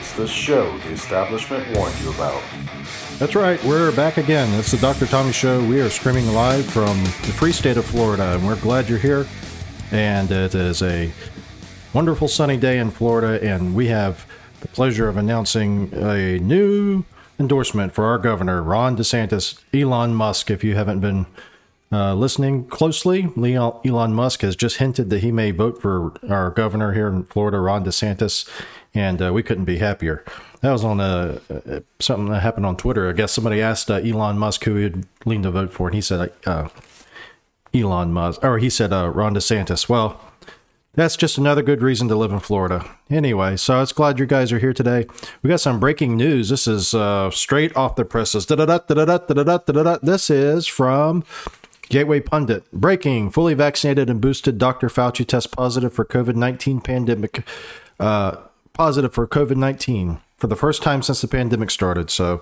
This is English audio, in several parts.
It's the show the establishment warned you about. That's right, we're back again. It's the Dr. Tommy Show. We are streaming live from the free state of Florida, and we're glad you're here. And it is a wonderful sunny day in Florida, and we have the pleasure of announcing a new endorsement for our governor, Ron DeSantis, Elon Musk. If you haven't been uh, listening closely, Elon Musk has just hinted that he may vote for our governor here in Florida, Ron DeSantis, and uh, we couldn't be happier. That was on a, uh, something that happened on Twitter. I guess somebody asked uh, Elon Musk who he'd lean to vote for, and he said uh, Elon Musk, or he said uh, Ron DeSantis. Well, that's just another good reason to live in Florida. Anyway, so I was glad you guys are here today. We got some breaking news. This is uh, straight off the presses. This is from Gateway Pundit. Breaking: Fully vaccinated and boosted Dr. Fauci test positive for COVID nineteen pandemic. Uh, positive for COVID nineteen for the first time since the pandemic started. So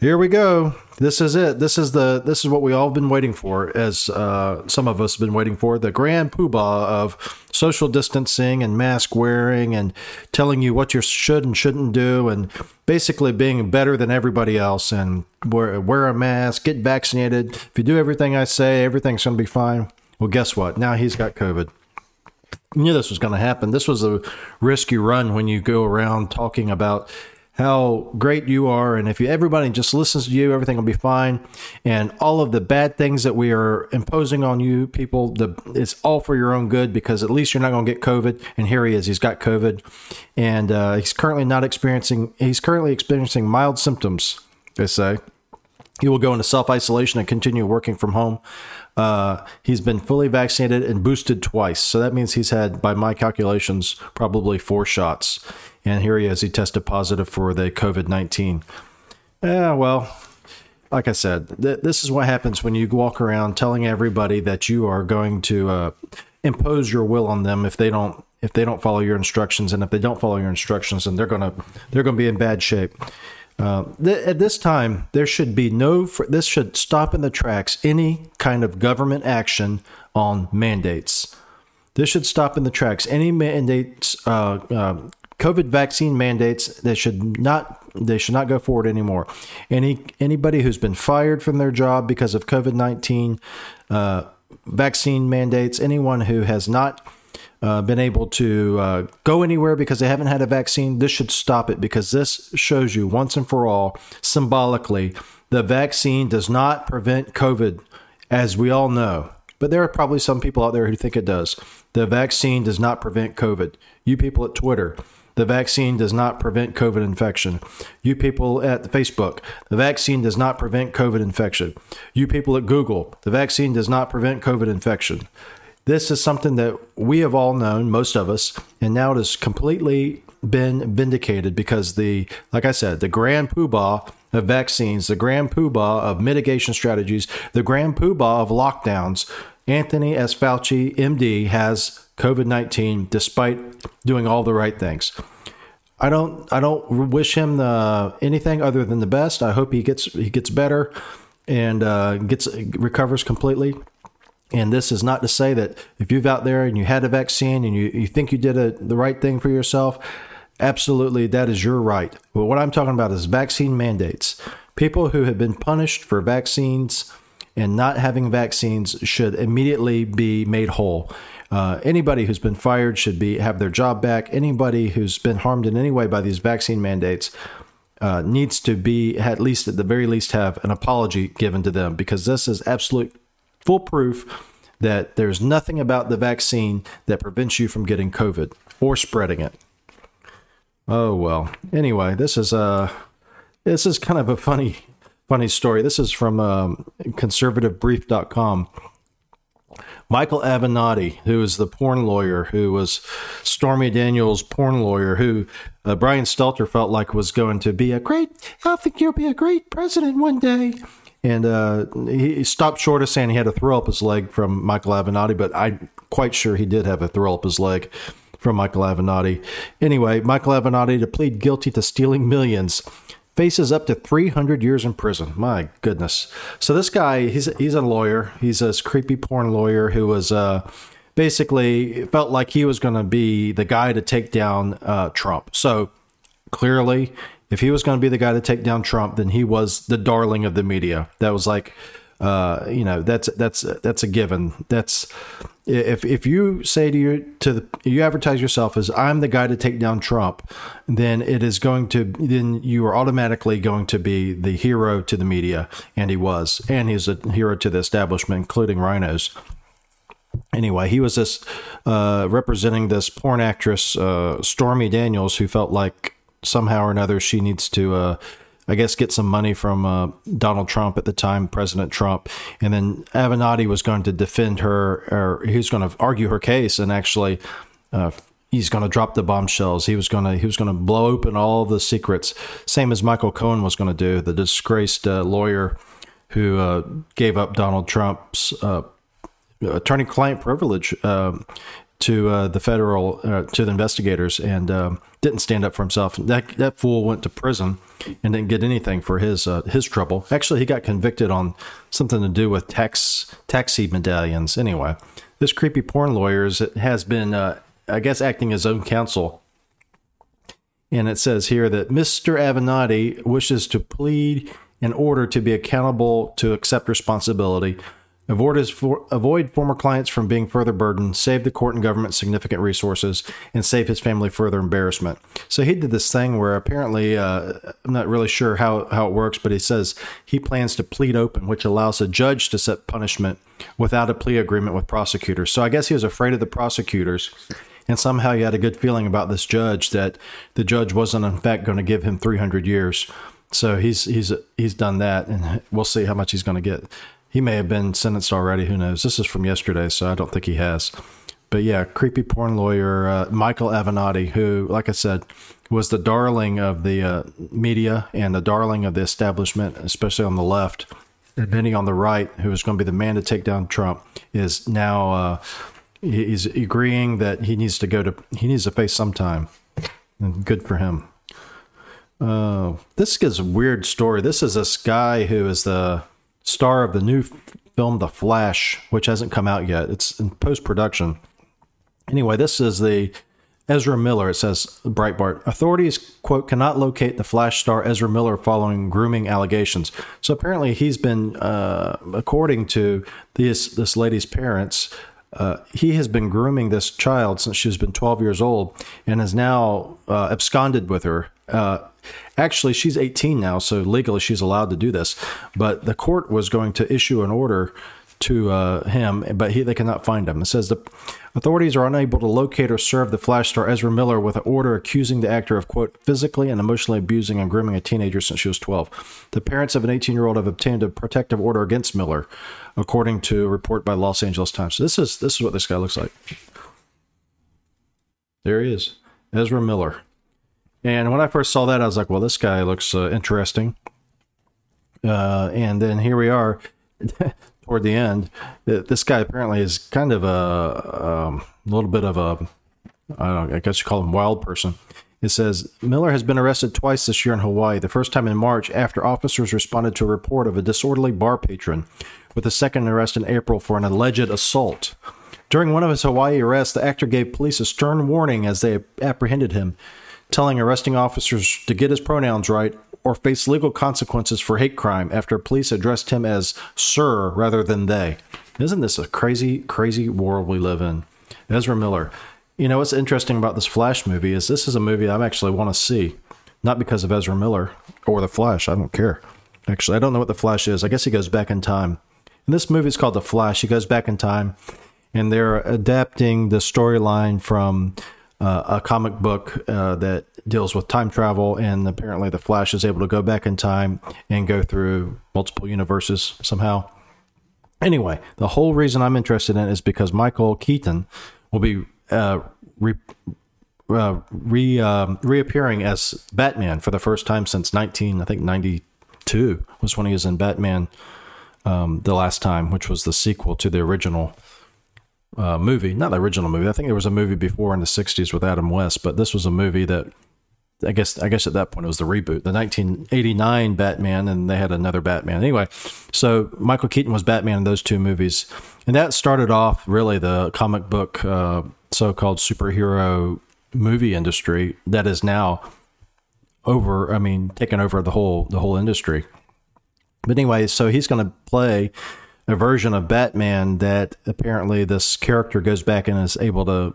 here we go. This is it. This is the this is what we all have been waiting for, as uh, some of us have been waiting for. The grand poobah of social distancing and mask wearing, and telling you what you should and shouldn't do, and basically being better than everybody else. And wear wear a mask, get vaccinated. If you do everything I say, everything's going to be fine. Well, guess what? Now he's got COVID knew this was going to happen. This was a risky run when you go around talking about how great you are and if you, everybody just listens to you everything will be fine. And all of the bad things that we are imposing on you people the it's all for your own good because at least you're not going to get covid. And here he is he's got covid. And uh, he's currently not experiencing he's currently experiencing mild symptoms they say. He will go into self-isolation and continue working from home uh, he's been fully vaccinated and boosted twice. So that means he's had, by my calculations, probably four shots. And here he is. He tested positive for the COVID 19. Yeah, well, like I said, th- this is what happens when you walk around telling everybody that you are going to uh, impose your will on them if they don't if they don't follow your instructions and if they don't follow your instructions then they're gonna they're gonna be in bad shape uh, th- at this time, there should be no, this should stop in the tracks any kind of government action on mandates. This should stop in the tracks any mandates, uh, uh, COVID vaccine mandates that should not, they should not go forward anymore. Any, anybody who's been fired from their job because of COVID 19 uh, vaccine mandates, anyone who has not uh, been able to uh, go anywhere because they haven't had a vaccine, this should stop it because this shows you once and for all, symbolically, the vaccine does not prevent COVID, as we all know. But there are probably some people out there who think it does. The vaccine does not prevent COVID. You people at Twitter, the vaccine does not prevent COVID infection. You people at Facebook, the vaccine does not prevent COVID infection. You people at Google, the vaccine does not prevent COVID infection. This is something that we have all known, most of us, and now it has completely been vindicated because the, like I said, the grand poobah of vaccines, the grand poobah of mitigation strategies, the grand poobah of lockdowns. Anthony S. Fauci, MD, has COVID 19 despite doing all the right things. I don't I don't wish him the, anything other than the best. I hope he gets he gets better and uh, gets recovers completely. And this is not to say that if you've out there and you had a vaccine and you, you think you did a, the right thing for yourself, absolutely that is your right. But what I'm talking about is vaccine mandates. People who have been punished for vaccines and not having vaccines should immediately be made whole. Uh, anybody who's been fired should be have their job back. Anybody who's been harmed in any way by these vaccine mandates uh, needs to be at least at the very least have an apology given to them because this is absolute full proof that there's nothing about the vaccine that prevents you from getting COVID or spreading it. Oh well. Anyway, this is a uh, this is kind of a funny funny story. This is from um, conservativebrief.com. Michael Avenatti, who is the porn lawyer, who was Stormy Daniels' porn lawyer, who uh, Brian Stelter felt like was going to be a great, I think you'll be a great president one day and uh, he stopped short of saying he had to throw up his leg from Michael Avenatti, but I'm quite sure he did have a throw up his leg from Michael Avenatti. Anyway, Michael Avenatti to plead guilty to stealing millions faces up to 300 years in prison. My goodness. So this guy, he's he's a lawyer. He's a creepy porn lawyer who was uh, basically felt like he was going to be the guy to take down uh, Trump. So clearly, if he was going to be the guy to take down Trump, then he was the darling of the media. That was like, uh, you know, that's that's that's a given. That's if if you say to your to the you advertise yourself as I'm the guy to take down Trump, then it is going to then you are automatically going to be the hero to the media, and he was, and he's a hero to the establishment, including RINOs. anyway, he was this uh, representing this porn actress, uh, Stormy Daniels, who felt like somehow or another she needs to, uh, I guess, get some money from uh, Donald Trump at the time, President Trump. And then Avenatti was going to defend her, or he was going to argue her case, and actually. Uh, he's going to drop the bombshells. He was going to he was going to blow open all the secrets, same as Michael Cohen was going to do, the disgraced uh, lawyer who gave up Donald Trump's attorney-client privilege um, to uh, the federal uh, to the investigators and um, didn't stand up for himself. That that fool went to prison and didn't get anything for his uh, his trouble. Actually, he got convicted on something to do with tax taxi medallions. Anyway, this creepy porn lawyer has been, uh, I guess, acting as own counsel. And it says here that Mr. Avenatti wishes to plead in order to be accountable to accept responsibility Avoid, for, avoid former clients from being further burdened, save the court and government significant resources, and save his family further embarrassment. So he did this thing where apparently, uh, I'm not really sure how, how it works, but he says he plans to plead open, which allows a judge to set punishment without a plea agreement with prosecutors. So I guess he was afraid of the prosecutors. And somehow he had a good feeling about this judge that the judge wasn't, in fact, going to give him 300 years. So he's he's he's done that, and we'll see how much he's going to get. He may have been sentenced already. Who knows? This is from yesterday, so I don't think he has. But yeah, creepy porn lawyer uh, Michael Avenatti, who, like I said, was the darling of the uh, media and the darling of the establishment, especially on the left. And many on the right, who was going to be the man to take down Trump, is now uh, he's agreeing that he needs to go to he needs to face some time. And good for him. Uh, this is a weird story. This is this guy who is the star of the new film The Flash, which hasn't come out yet. It's in post production. Anyway, this is the Ezra Miller. It says Breitbart authorities quote cannot locate the Flash star Ezra Miller following grooming allegations. So apparently, he's been, uh, according to this this lady's parents, uh, he has been grooming this child since she's been 12 years old and has now uh, absconded with her. Uh, actually, she's 18 now, so legally she's allowed to do this. But the court was going to issue an order to uh, him, but he, they cannot find him. It says the authorities are unable to locate or serve the Flash star Ezra Miller with an order accusing the actor of, quote, physically and emotionally abusing and grooming a teenager since she was 12. The parents of an 18 year old have obtained a protective order against Miller, according to a report by Los Angeles Times. So this is this is what this guy looks like. There he is, Ezra Miller. And when I first saw that, I was like, well, this guy looks uh, interesting. Uh, and then here we are toward the end. This guy apparently is kind of a, um, little bit of a, I, know, I guess you call him wild person. It says Miller has been arrested twice this year in Hawaii. The first time in March after officers responded to a report of a disorderly bar patron, with the second arrest in April for an alleged assault. During one of his Hawaii arrests, the actor gave police a stern warning as they apprehended him telling arresting officers to get his pronouns right or face legal consequences for hate crime after police addressed him as sir rather than they. Isn't this a crazy, crazy world we live in? Ezra Miller. You know what's interesting about this Flash movie is this is a movie I actually want to see, not because of Ezra Miller or the Flash. I don't care. Actually, I don't know what the Flash is. I guess he goes back in time. And this movie is called The Flash. He goes back in time, and they're adapting the storyline from uh, a comic book uh, that deals with time travel, and apparently the Flash is able to go back in time and go through multiple universes somehow. Anyway, the whole reason I'm interested in is because Michael Keaton will be uh, re, uh, re um, reappearing as Batman for the first time since 19, I think 92 was when he was in Batman um, the last time, which was the sequel to the original uh, movie, not the original movie. I think there was a movie before in the '60s with Adam West, but this was a movie that I guess I guess at that point it was the reboot, the 1989 Batman, and they had another Batman. Anyway, so Michael Keaton was Batman in those two movies, and that started off really the comic book uh, so-called superhero movie industry that is now over. I mean, taken over the whole the whole industry. But anyway, so he's going to play a version of Batman that apparently this character goes back and is able to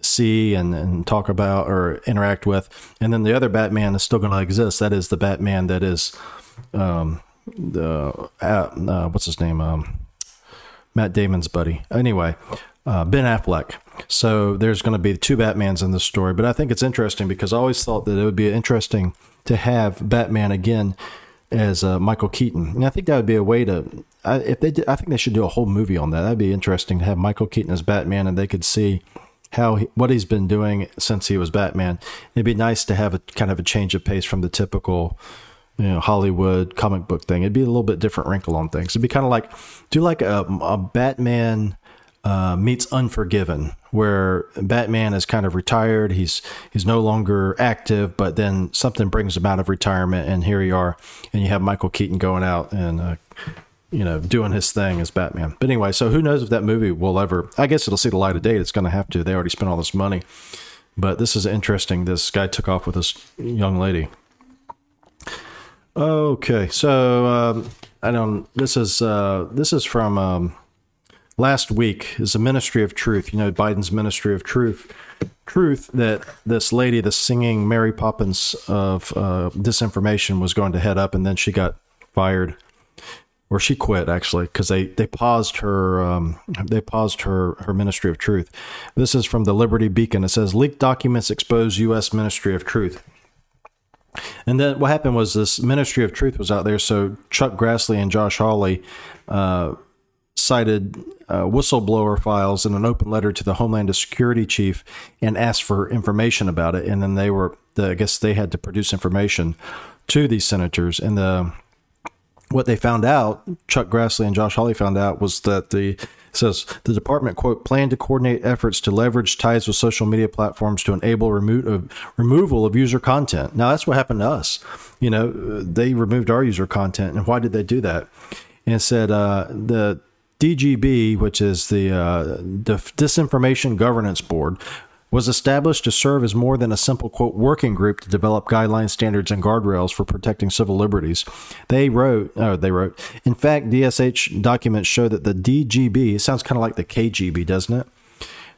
see and, and talk about or interact with. And then the other Batman is still going to exist. That is the Batman that is um, the uh, uh, what's his name? Um, Matt Damon's buddy. Anyway, uh, Ben Affleck. So there's going to be two Batmans in this story, but I think it's interesting because I always thought that it would be interesting to have Batman again as uh, Michael Keaton, and I think that would be a way to. I, if they, did, I think they should do a whole movie on that. That'd be interesting to have Michael Keaton as Batman, and they could see how he, what he's been doing since he was Batman. It'd be nice to have a kind of a change of pace from the typical, you know, Hollywood comic book thing. It'd be a little bit different wrinkle on things. It'd be kind of like do like a, a Batman uh, meets Unforgiven, where Batman is kind of retired. He's he's no longer active, but then something brings him out of retirement, and here you are, and you have Michael Keaton going out and uh, you know doing his thing as Batman. But anyway, so who knows if that movie will ever? I guess it'll see the light of day. It's going to have to. They already spent all this money, but this is interesting. This guy took off with this young lady. Okay, so um, I don't. This is uh, this is from. Um, last week is the Ministry of Truth. You know, Biden's Ministry of Truth. Truth that this lady, the singing Mary Poppins of uh, disinformation, was going to head up, and then she got fired, or she quit actually because they they paused her um, they paused her her Ministry of Truth. This is from the Liberty Beacon. It says leaked documents expose U.S. Ministry of Truth. And then what happened was this Ministry of Truth was out there. So Chuck Grassley and Josh Hawley uh, cited uh, whistleblower files in an open letter to the Homeland Security chief and asked for information about it. And then they were, the, I guess they had to produce information to these senators. And the what they found out, Chuck Grassley and Josh Hawley found out, was that the says the department quote planned to coordinate efforts to leverage ties with social media platforms to enable uh, removal of user content. Now that's what happened to us. You know, they removed our user content, and why did they do that? And said uh, the DGB, which is the, uh, the Disinformation Governance Board, was established to serve as more than a simple quote working group to develop guidelines, standards, and guardrails for protecting civil liberties. They wrote, oh, they wrote, in fact, DSH documents show that the DGB sounds kind of like the KGB, doesn't it?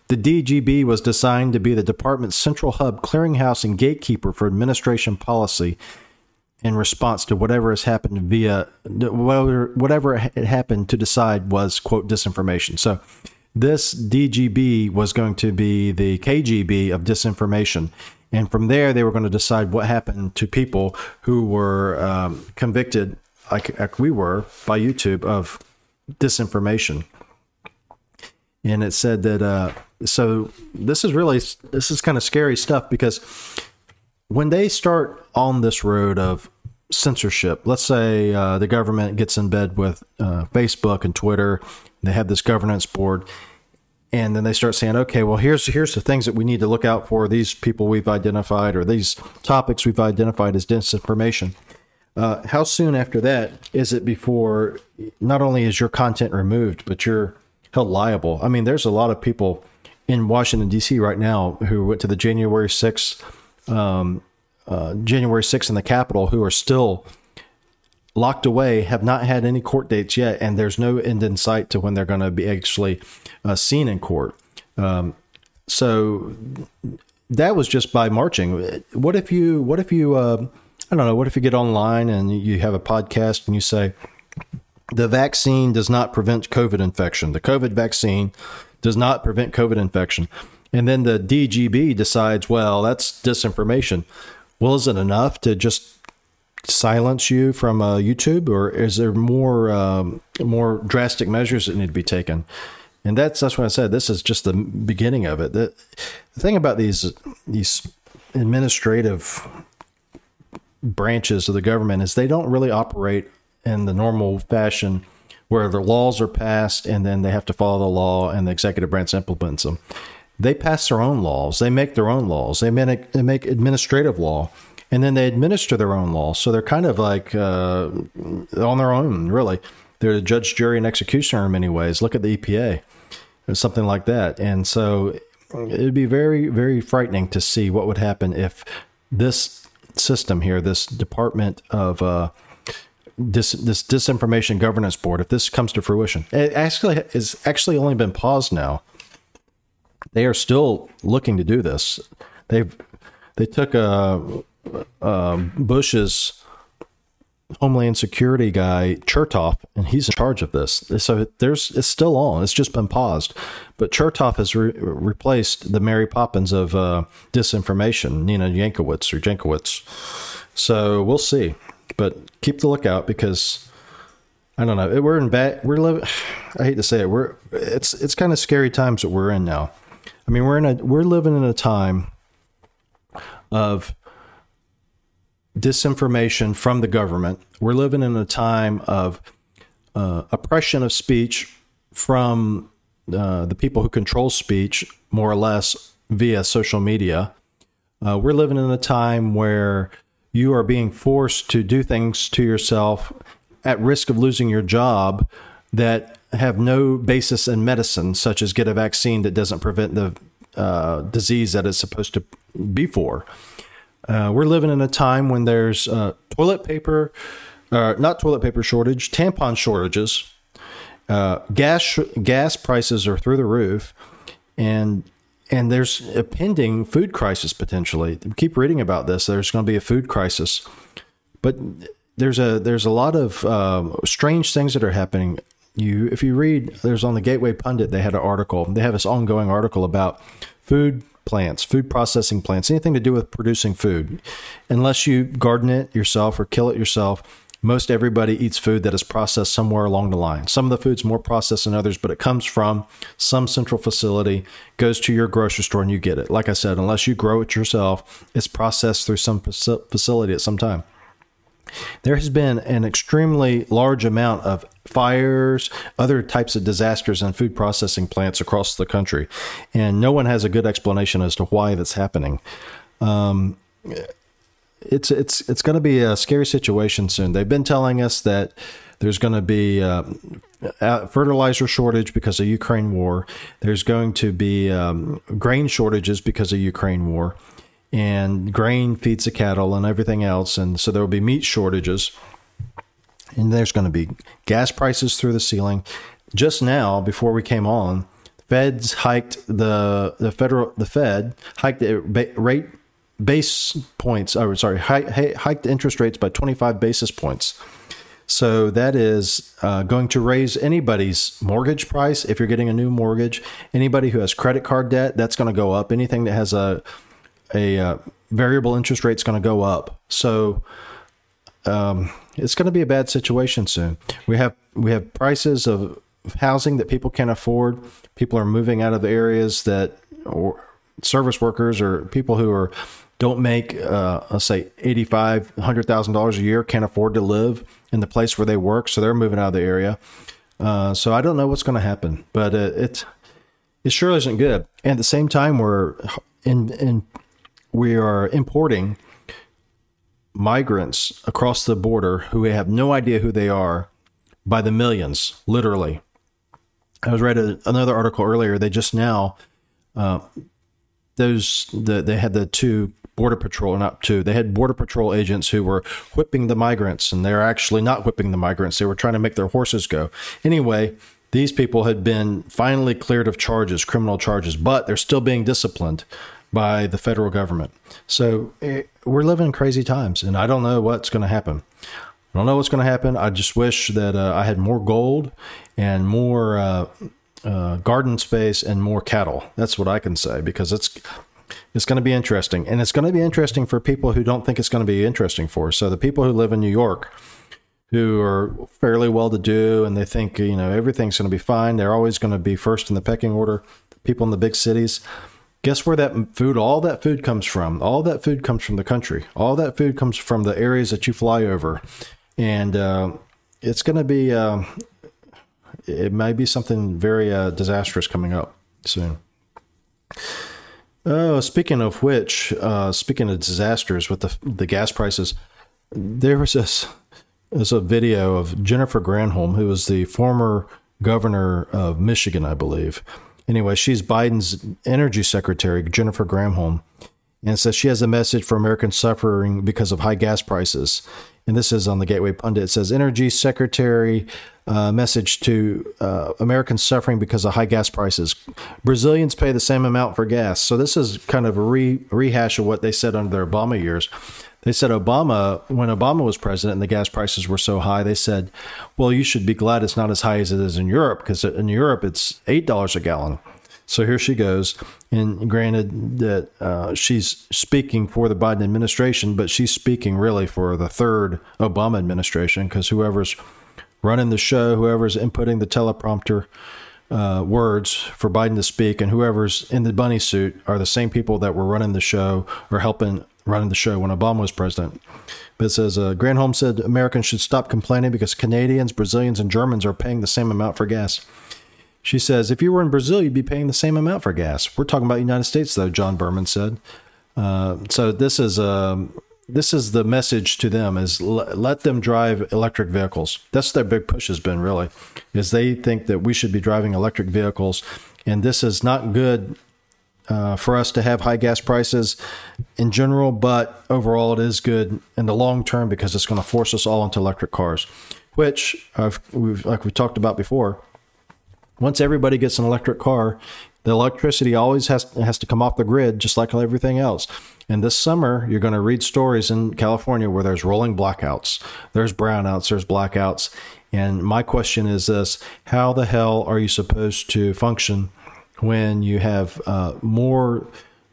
The DGB was designed to be the department's central hub, clearinghouse, and gatekeeper for administration policy in response to whatever has happened via whatever whatever it happened to decide was quote disinformation. So this DGB was going to be the KGB of disinformation. And from there, they were going to decide what happened to people who were um, convicted, like, like we were, by YouTube of disinformation. And it said that, uh, so this is really, this is kind of scary stuff because when they start on this road of censorship. Let's say uh, the government gets in bed with uh, Facebook and Twitter. They have this governance board, and then they start saying, "Okay, well, here's here's the things that we need to look out for. These people we've identified, or these topics we've identified as disinformation." Uh, how soon after that is it before not only is your content removed, but you're held liable? I mean, there's a lot of people in Washington D.C. right now who went to the January 6th um, uh, January 6th in the Capitol who are still locked away, have not had any court dates yet, and there's no end in sight to when they're going to be actually uh, seen in court. Um, so that was just by marching. What if you? What if you? Uh, I don't know. What if you get online and you have a podcast and you say the vaccine does not prevent COVID infection. The COVID vaccine does not prevent COVID infection. And then the DGB decides, well, that's disinformation. Well, is it enough to just silence you from uh, YouTube, or is there more um, more drastic measures that need to be taken? And that's that's what I said. This is just the beginning of it. The, the thing about these these administrative branches of the government is they don't really operate in the normal fashion where the laws are passed and then they have to follow the law and the executive branch implements them they pass their own laws. They make their own laws. They make, they make administrative law, and then they administer their own laws. So they're kind of like uh, on their own, really. They're the judge, jury, and executioner in many ways. Look at the EPA, something like that. And so it'd be very, very frightening to see what would happen if this system here, this Department of uh, this this disinformation governance board, if this comes to fruition, it actually is actually only been paused now. They are still looking to do this. They they took uh, uh, Bush's Homeland Security guy Chertoff, and he's in charge of this. So there's it's still on. It's just been paused, but Chertoff has re- replaced the Mary Poppins of uh, disinformation, Nina Jankowicz or Jankowicz. So we'll see, but keep the lookout because I don't know. We're in bad. We're living. I hate to say it. We're it's it's kind of scary times that we're in now. I mean, we're in a we're living in a time of disinformation from the government. We're living in a time of uh, oppression of speech from uh, the people who control speech, more or less via social media. Uh, we're living in a time where you are being forced to do things to yourself at risk of losing your job that have no basis in medicine, such as get a vaccine that doesn't prevent the uh, disease that it's supposed to be for. Uh, we're living in a time when there's uh, toilet paper, uh, not toilet paper shortage, tampon shortages, uh, gas gas prices are through the roof, and and there's a pending food crisis potentially. We keep reading about this. There's going to be a food crisis, but there's a there's a lot of um, strange things that are happening. You if you read, there's on the Gateway Pundit they had an article. They have this ongoing article about food plants, food processing plants, anything to do with producing food. Unless you garden it yourself or kill it yourself, most everybody eats food that is processed somewhere along the line. Some of the food's more processed than others, but it comes from some central facility, goes to your grocery store, and you get it. Like I said, unless you grow it yourself, it's processed through some facility at some time. There has been an extremely large amount of fires, other types of disasters in food processing plants across the country, and no one has a good explanation as to why that's happening. Um, it's it's it's going to be a scary situation soon. They've been telling us that there's going to be uh, a fertilizer shortage because of Ukraine war. There's going to be um, grain shortages because of Ukraine war and grain feeds the cattle and everything else. And so there will be meat shortages. And there's going to be gas prices through the ceiling. Just now, before we came on, Feds hiked the the federal the Fed hiked the rate base points. Oh, sorry, hiked interest rates by 25 basis points. So that is uh, going to raise anybody's mortgage price if you're getting a new mortgage. Anybody who has credit card debt, that's going to go up. Anything that has a a uh, variable interest rate is going to go up. So um, it's going to be a bad situation soon. We have we have prices of housing that people can't afford. People are moving out of areas that or service workers or people who are don't make uh, let's say eighty five hundred thousand dollars a year can't afford to live in the place where they work, so they're moving out of the area. Uh, so I don't know what's going to happen, but it, it it sure isn't good. And at the same time, we're in in we are importing migrants across the border who we have no idea who they are by the millions, literally. I was read a, another article earlier. They just now, uh, those the, they had the two border patrol, not two. They had border patrol agents who were whipping the migrants, and they're actually not whipping the migrants. They were trying to make their horses go. Anyway, these people had been finally cleared of charges, criminal charges, but they're still being disciplined by the federal government. So it, eh, we're living in crazy times, and I don't know what's going to happen. I don't know what's going to happen. I just wish that uh, I had more gold and more uh, uh, garden space and more cattle. That's what I can say because it's it's going to be interesting, and it's going to be interesting for people who don't think it's going to be interesting for. So the people who live in New York, who are fairly well to do, and they think you know everything's going to be fine. They're always going to be first in the pecking order. People in the big cities guess where that food all that food comes from? All that food comes from the country. All that food comes from the areas that you fly over. And uh, it's going to be uh, it may be something very uh, disastrous coming up soon. Oh speaking of which uh, speaking of disasters with the the gas prices there was this there's a video of Jennifer Granholm who was the former governor of Michigan I believe Anyway, she's Biden's energy secretary, Jennifer Granholm. and says she has a message for Americans suffering because of high gas prices. And this is on the Gateway Pundit. It says Energy Secretary uh, message to uh, Americans suffering because of high gas prices. Brazilians pay the same amount for gas. So this is kind of a re- rehash of what they said under their Obama years. They said Obama, when Obama was president and the gas prices were so high, they said, well, you should be glad it's not as high as it is in Europe because in Europe it's $8 a gallon. So here she goes. And granted that uh, she's speaking for the Biden administration, but she's speaking really for the third Obama administration because whoever's running the show, whoever's inputting the teleprompter uh, words for Biden to speak, and whoever's in the bunny suit are the same people that were running the show or helping running the show when Obama was president. But it says uh, Granholm said Americans should stop complaining because Canadians, Brazilians, and Germans are paying the same amount for gas. She says, if you were in Brazil, you'd be paying the same amount for gas. We're talking about the United States, though, John Berman said. Uh, so this is um, this is the message to them is l- let them drive electric vehicles. That's their big push has been really, is they think that we should be driving electric vehicles, and this is not good uh, for us to have high gas prices in general, but overall it is good in the long term because it's going to force us all into electric cars, which we've like we talked about before once everybody gets an electric car, the electricity always has has to come off the grid, just like everything else. And this summer, you're going to read stories in California where there's rolling blackouts, there's brownouts, there's blackouts. And my question is this: How the hell are you supposed to function when you have uh, more?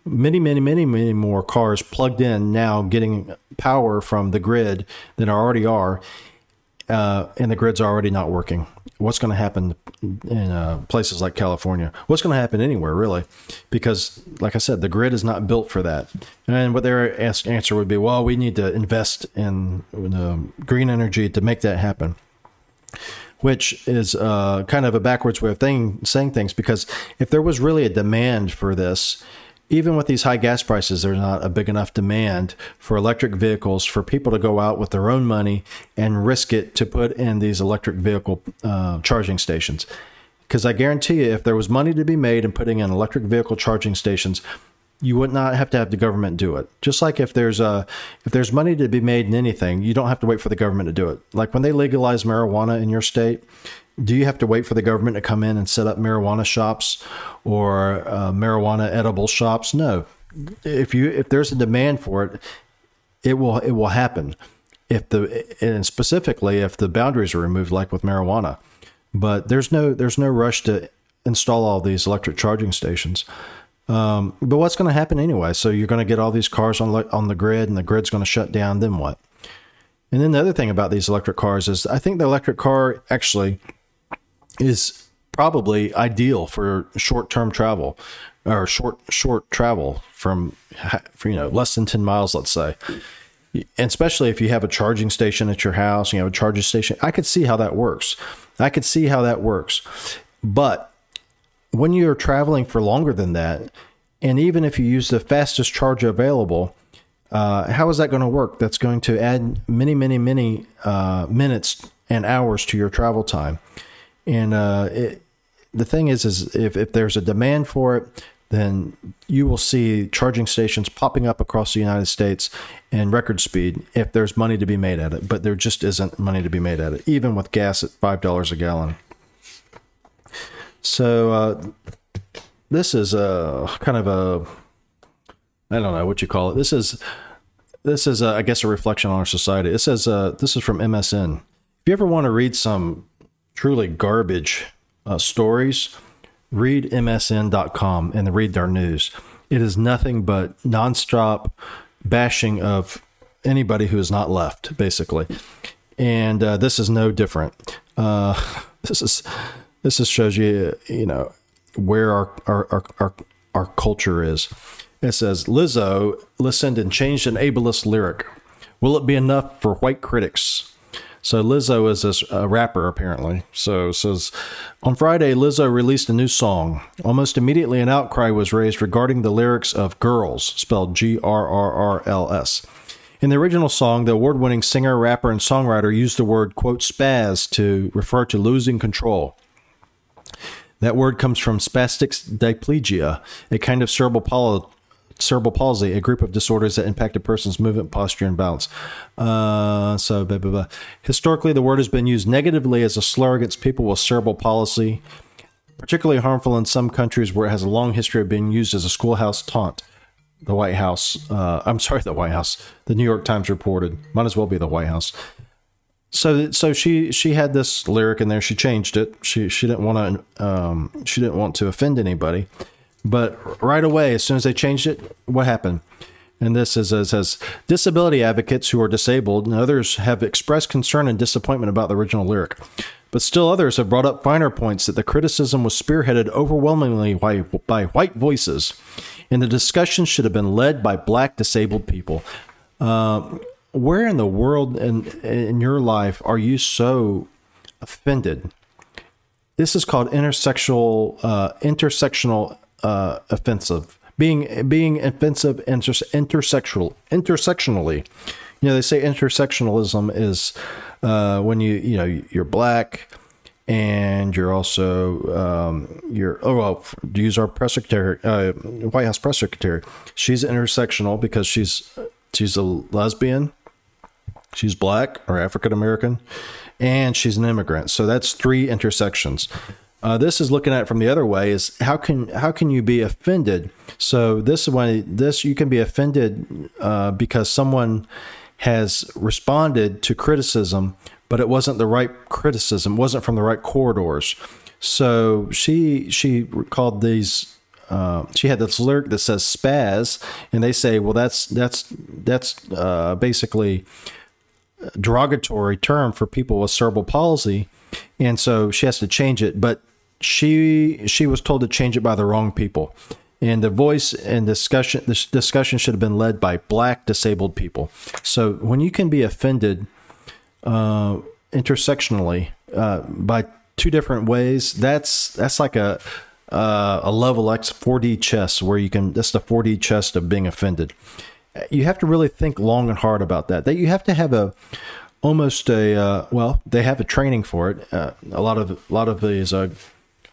Many, many, many, many more cars plugged in now getting power from the grid than already are, uh, and the grid's already not working what's going to happen in uh, places like California? What's going to happen anywhere, really? Because, like I said, the grid is not built for that. And what their answer would be, well, we need to invest in, in uh, green energy to make that happen. Which is uh, kind of a backwards way of thing, saying things because if there was really a demand for this, even with these high gas prices, there's not a big enough demand for electric vehicles for people to go out with their own money and risk it to put in these electric vehicle uh, charging stations. Because I guarantee you, if there was money to be made in putting in electric vehicle charging stations, you would not have to have the government do it. Just like if there's a if there's money to be made in anything, you don't have to wait for the government to do it. Like when they legalize marijuana in your state, do you have to wait for the government to come in and set up marijuana shops or uh, marijuana edible shops? No. If you if there's a demand for it, it will it will happen. If the and specifically if the boundaries are removed, like with marijuana, but there's no there's no rush to install all these electric charging stations. Um, but what's going to happen anyway? So you're going to get all these cars on on the grid, and the grid's going to shut down. Then what? And then the other thing about these electric cars is I think the electric car actually is probably ideal for short-term travel or short short travel from for, you know less than 10 miles let's say and especially if you have a charging station at your house you have a charging station i could see how that works i could see how that works but when you're traveling for longer than that and even if you use the fastest charger available uh, how is that going to work that's going to add many many many uh, minutes and hours to your travel time and uh, it, the thing is, is if, if there's a demand for it, then you will see charging stations popping up across the United States in record speed if there's money to be made at it. But there just isn't money to be made at it, even with gas at five dollars a gallon. So uh, this is a kind of a I don't know what you call it. This is this is a, I guess a reflection on our society. It says uh, this is from MSN. If you ever want to read some truly garbage uh, stories, read MSN.com and read their news. It is nothing but nonstop bashing of anybody who is not left, basically. And uh, this is no different. Uh, this is this just shows you, you know, where our our, our our our culture is. It says Lizzo listened and changed an ableist lyric. Will it be enough for white critics? So Lizzo is a rapper apparently. So says on Friday Lizzo released a new song. Almost immediately an outcry was raised regarding the lyrics of "Girls" spelled G R R R L S. In the original song, the award-winning singer, rapper, and songwriter used the word quote spaz to refer to losing control. That word comes from spastic diplegia, a kind of cerebral cerebral palsy, a group of disorders that impact a person's movement, posture, and balance. Uh, so, blah, blah, blah. historically, the word has been used negatively as a slur against people with cerebral palsy, particularly harmful in some countries where it has a long history of being used as a schoolhouse taunt. The White House, uh, I'm sorry, the White House. The New York Times reported, might as well be the White House so so she she had this lyric in there. She changed it. She she didn't want to um, she didn't want to offend anybody, but right away as soon as they changed it, what happened? And this is as says disability advocates who are disabled and others have expressed concern and disappointment about the original lyric. But still others have brought up finer points that the criticism was spearheaded overwhelmingly by, by white voices, and the discussion should have been led by black disabled people. Uh, where in the world in in your life are you so offended? This is called intersexual uh, intersectional uh, offensive. Being being offensive inter- intersexual intersectionally. You know they say intersectionalism is uh, when you you know you're black and you're also um, you're oh well use our press secretary uh, White House press secretary she's intersectional because she's she's a lesbian She's black or African American, and she's an immigrant. So that's three intersections. Uh, this is looking at it from the other way: is how can how can you be offended? So this way, this you can be offended uh, because someone has responded to criticism, but it wasn't the right criticism, wasn't from the right corridors. So she she called these uh, she had this lyric that says spaz, and they say, well, that's that's that's uh, basically derogatory term for people with cerebral palsy, and so she has to change it. But she she was told to change it by the wrong people, and the voice and discussion this discussion should have been led by black disabled people. So when you can be offended uh, intersectionally uh, by two different ways, that's that's like a uh, a level X 4D chess where you can that's the 4D chess of being offended you have to really think long and hard about that. That you have to have a almost a uh, well, they have a training for it. Uh, a lot of a lot of these uh,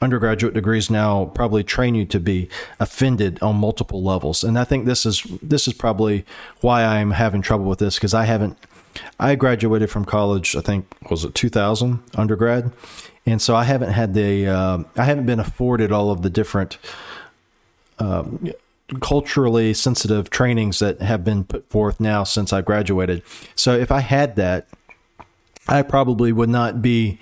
undergraduate degrees now probably train you to be offended on multiple levels, and I think this is this is probably why I'm having trouble with this because I haven't. I graduated from college. I think was it 2000 undergrad, and so I haven't had the uh, I haven't been afforded all of the different. Uh, culturally sensitive trainings that have been put forth now since I graduated. So if I had that, I probably would not be.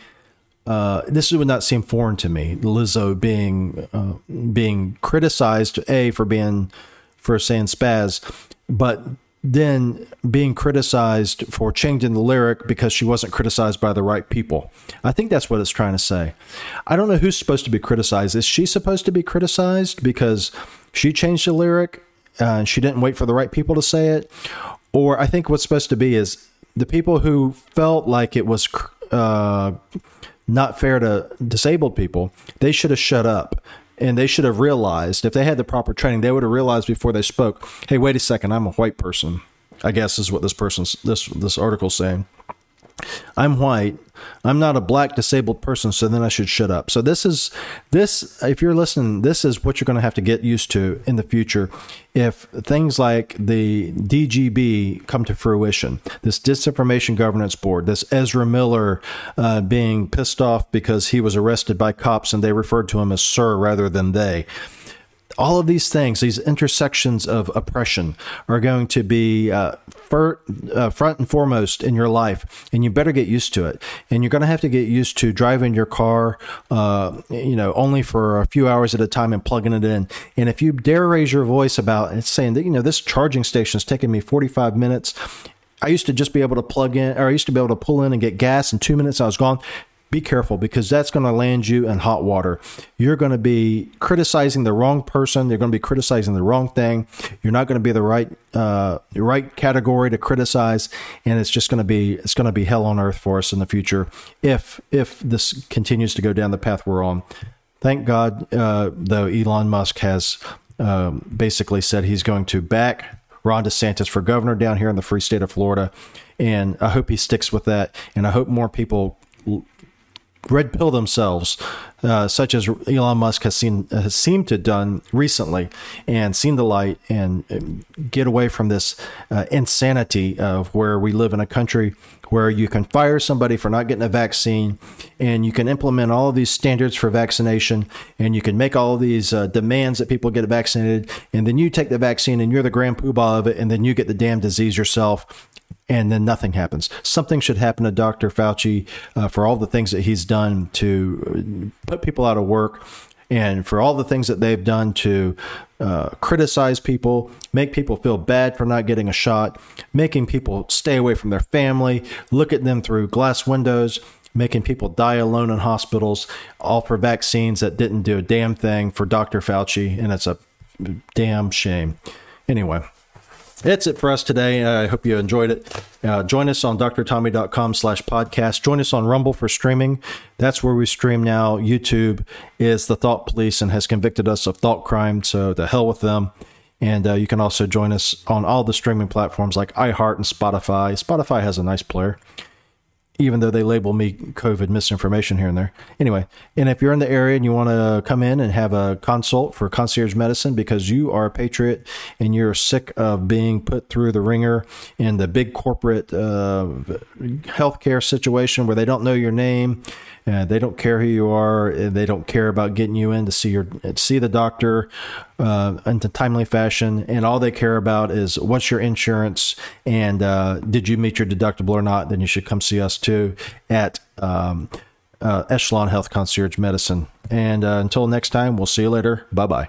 Uh, this would not seem foreign to me. Lizzo being uh, being criticized a for being for saying spaz, but then being criticized for changing the lyric because she wasn't criticized by the right people. I think that's what it's trying to say. I don't know who's supposed to be criticized. Is she supposed to be criticized because she changed the lyric. Uh, she didn't wait for the right people to say it. Or I think what's supposed to be is the people who felt like it was uh, not fair to disabled people, they should have shut up. And they should have realized, if they had the proper training, they would have realized before they spoke, hey, wait a second, I'm a white person. I guess is what this person's this this article's saying. I'm white. I'm not a black disabled person, so then I should shut up. So this is this if you're listening, this is what you're going to have to get used to in the future if things like the DGB come to fruition. This Disinformation Governance Board, this Ezra Miller uh, being pissed off because he was arrested by cops and they referred to him as sir rather than they all of these things, these intersections of oppression, are going to be uh, fir- uh, front and foremost in your life, and you better get used to it. And you're going to have to get used to driving your car, uh, you know, only for a few hours at a time and plugging it in. And if you dare raise your voice about it, saying that you know this charging station is taking me 45 minutes. I used to just be able to plug in, or I used to be able to pull in and get gas in two minutes. I was gone be careful because that's going to land you in hot water. You're going to be criticizing the wrong person. You're going to be criticizing the wrong thing. You're not going to be the right uh, right category to criticize, and it's just going to be it's going to be hell on earth for us in the future if if this continues to go down the path we're on. Thank God, uh, though Elon Musk has uh, basically said he's going to back Ron DeSantis for governor down here in the free state of Florida. And I hope he sticks with that. And I hope more people red pill themselves uh, such as Elon Musk has seen has seemed to done recently, and seen the light and get away from this uh, insanity of where we live in a country where you can fire somebody for not getting a vaccine and you can implement all of these standards for vaccination and you can make all these uh, demands that people get vaccinated and then you take the vaccine and you're the grand poobah of it and then you get the damn disease yourself and then nothing happens. Something should happen to Dr. Fauci uh, for all the things that he's done to uh, put people out of work and for all the things that they've done to uh, criticize people, make people feel bad for not getting a shot, making people stay away from their family, look at them through glass windows, making people die alone in hospitals, all for vaccines that didn't do a damn thing for Dr. Fauci, and it's a damn shame. Anyway, that's it for us today. I hope you enjoyed it. Uh, join us on drtommy.com slash podcast. Join us on Rumble for streaming. That's where we stream now. YouTube is the thought police and has convicted us of thought crime. So the hell with them. And uh, you can also join us on all the streaming platforms like iHeart and Spotify. Spotify has a nice player even though they label me COVID misinformation here and there. Anyway, and if you're in the area and you want to come in and have a consult for concierge medicine because you are a patriot and you're sick of being put through the ringer in the big corporate uh, healthcare situation where they don't know your name uh, they don't care who you are. They don't care about getting you in to see your see the doctor uh, in a timely fashion. And all they care about is what's your insurance and uh, did you meet your deductible or not. Then you should come see us too at um, uh, Echelon Health Concierge Medicine. And uh, until next time, we'll see you later. Bye bye.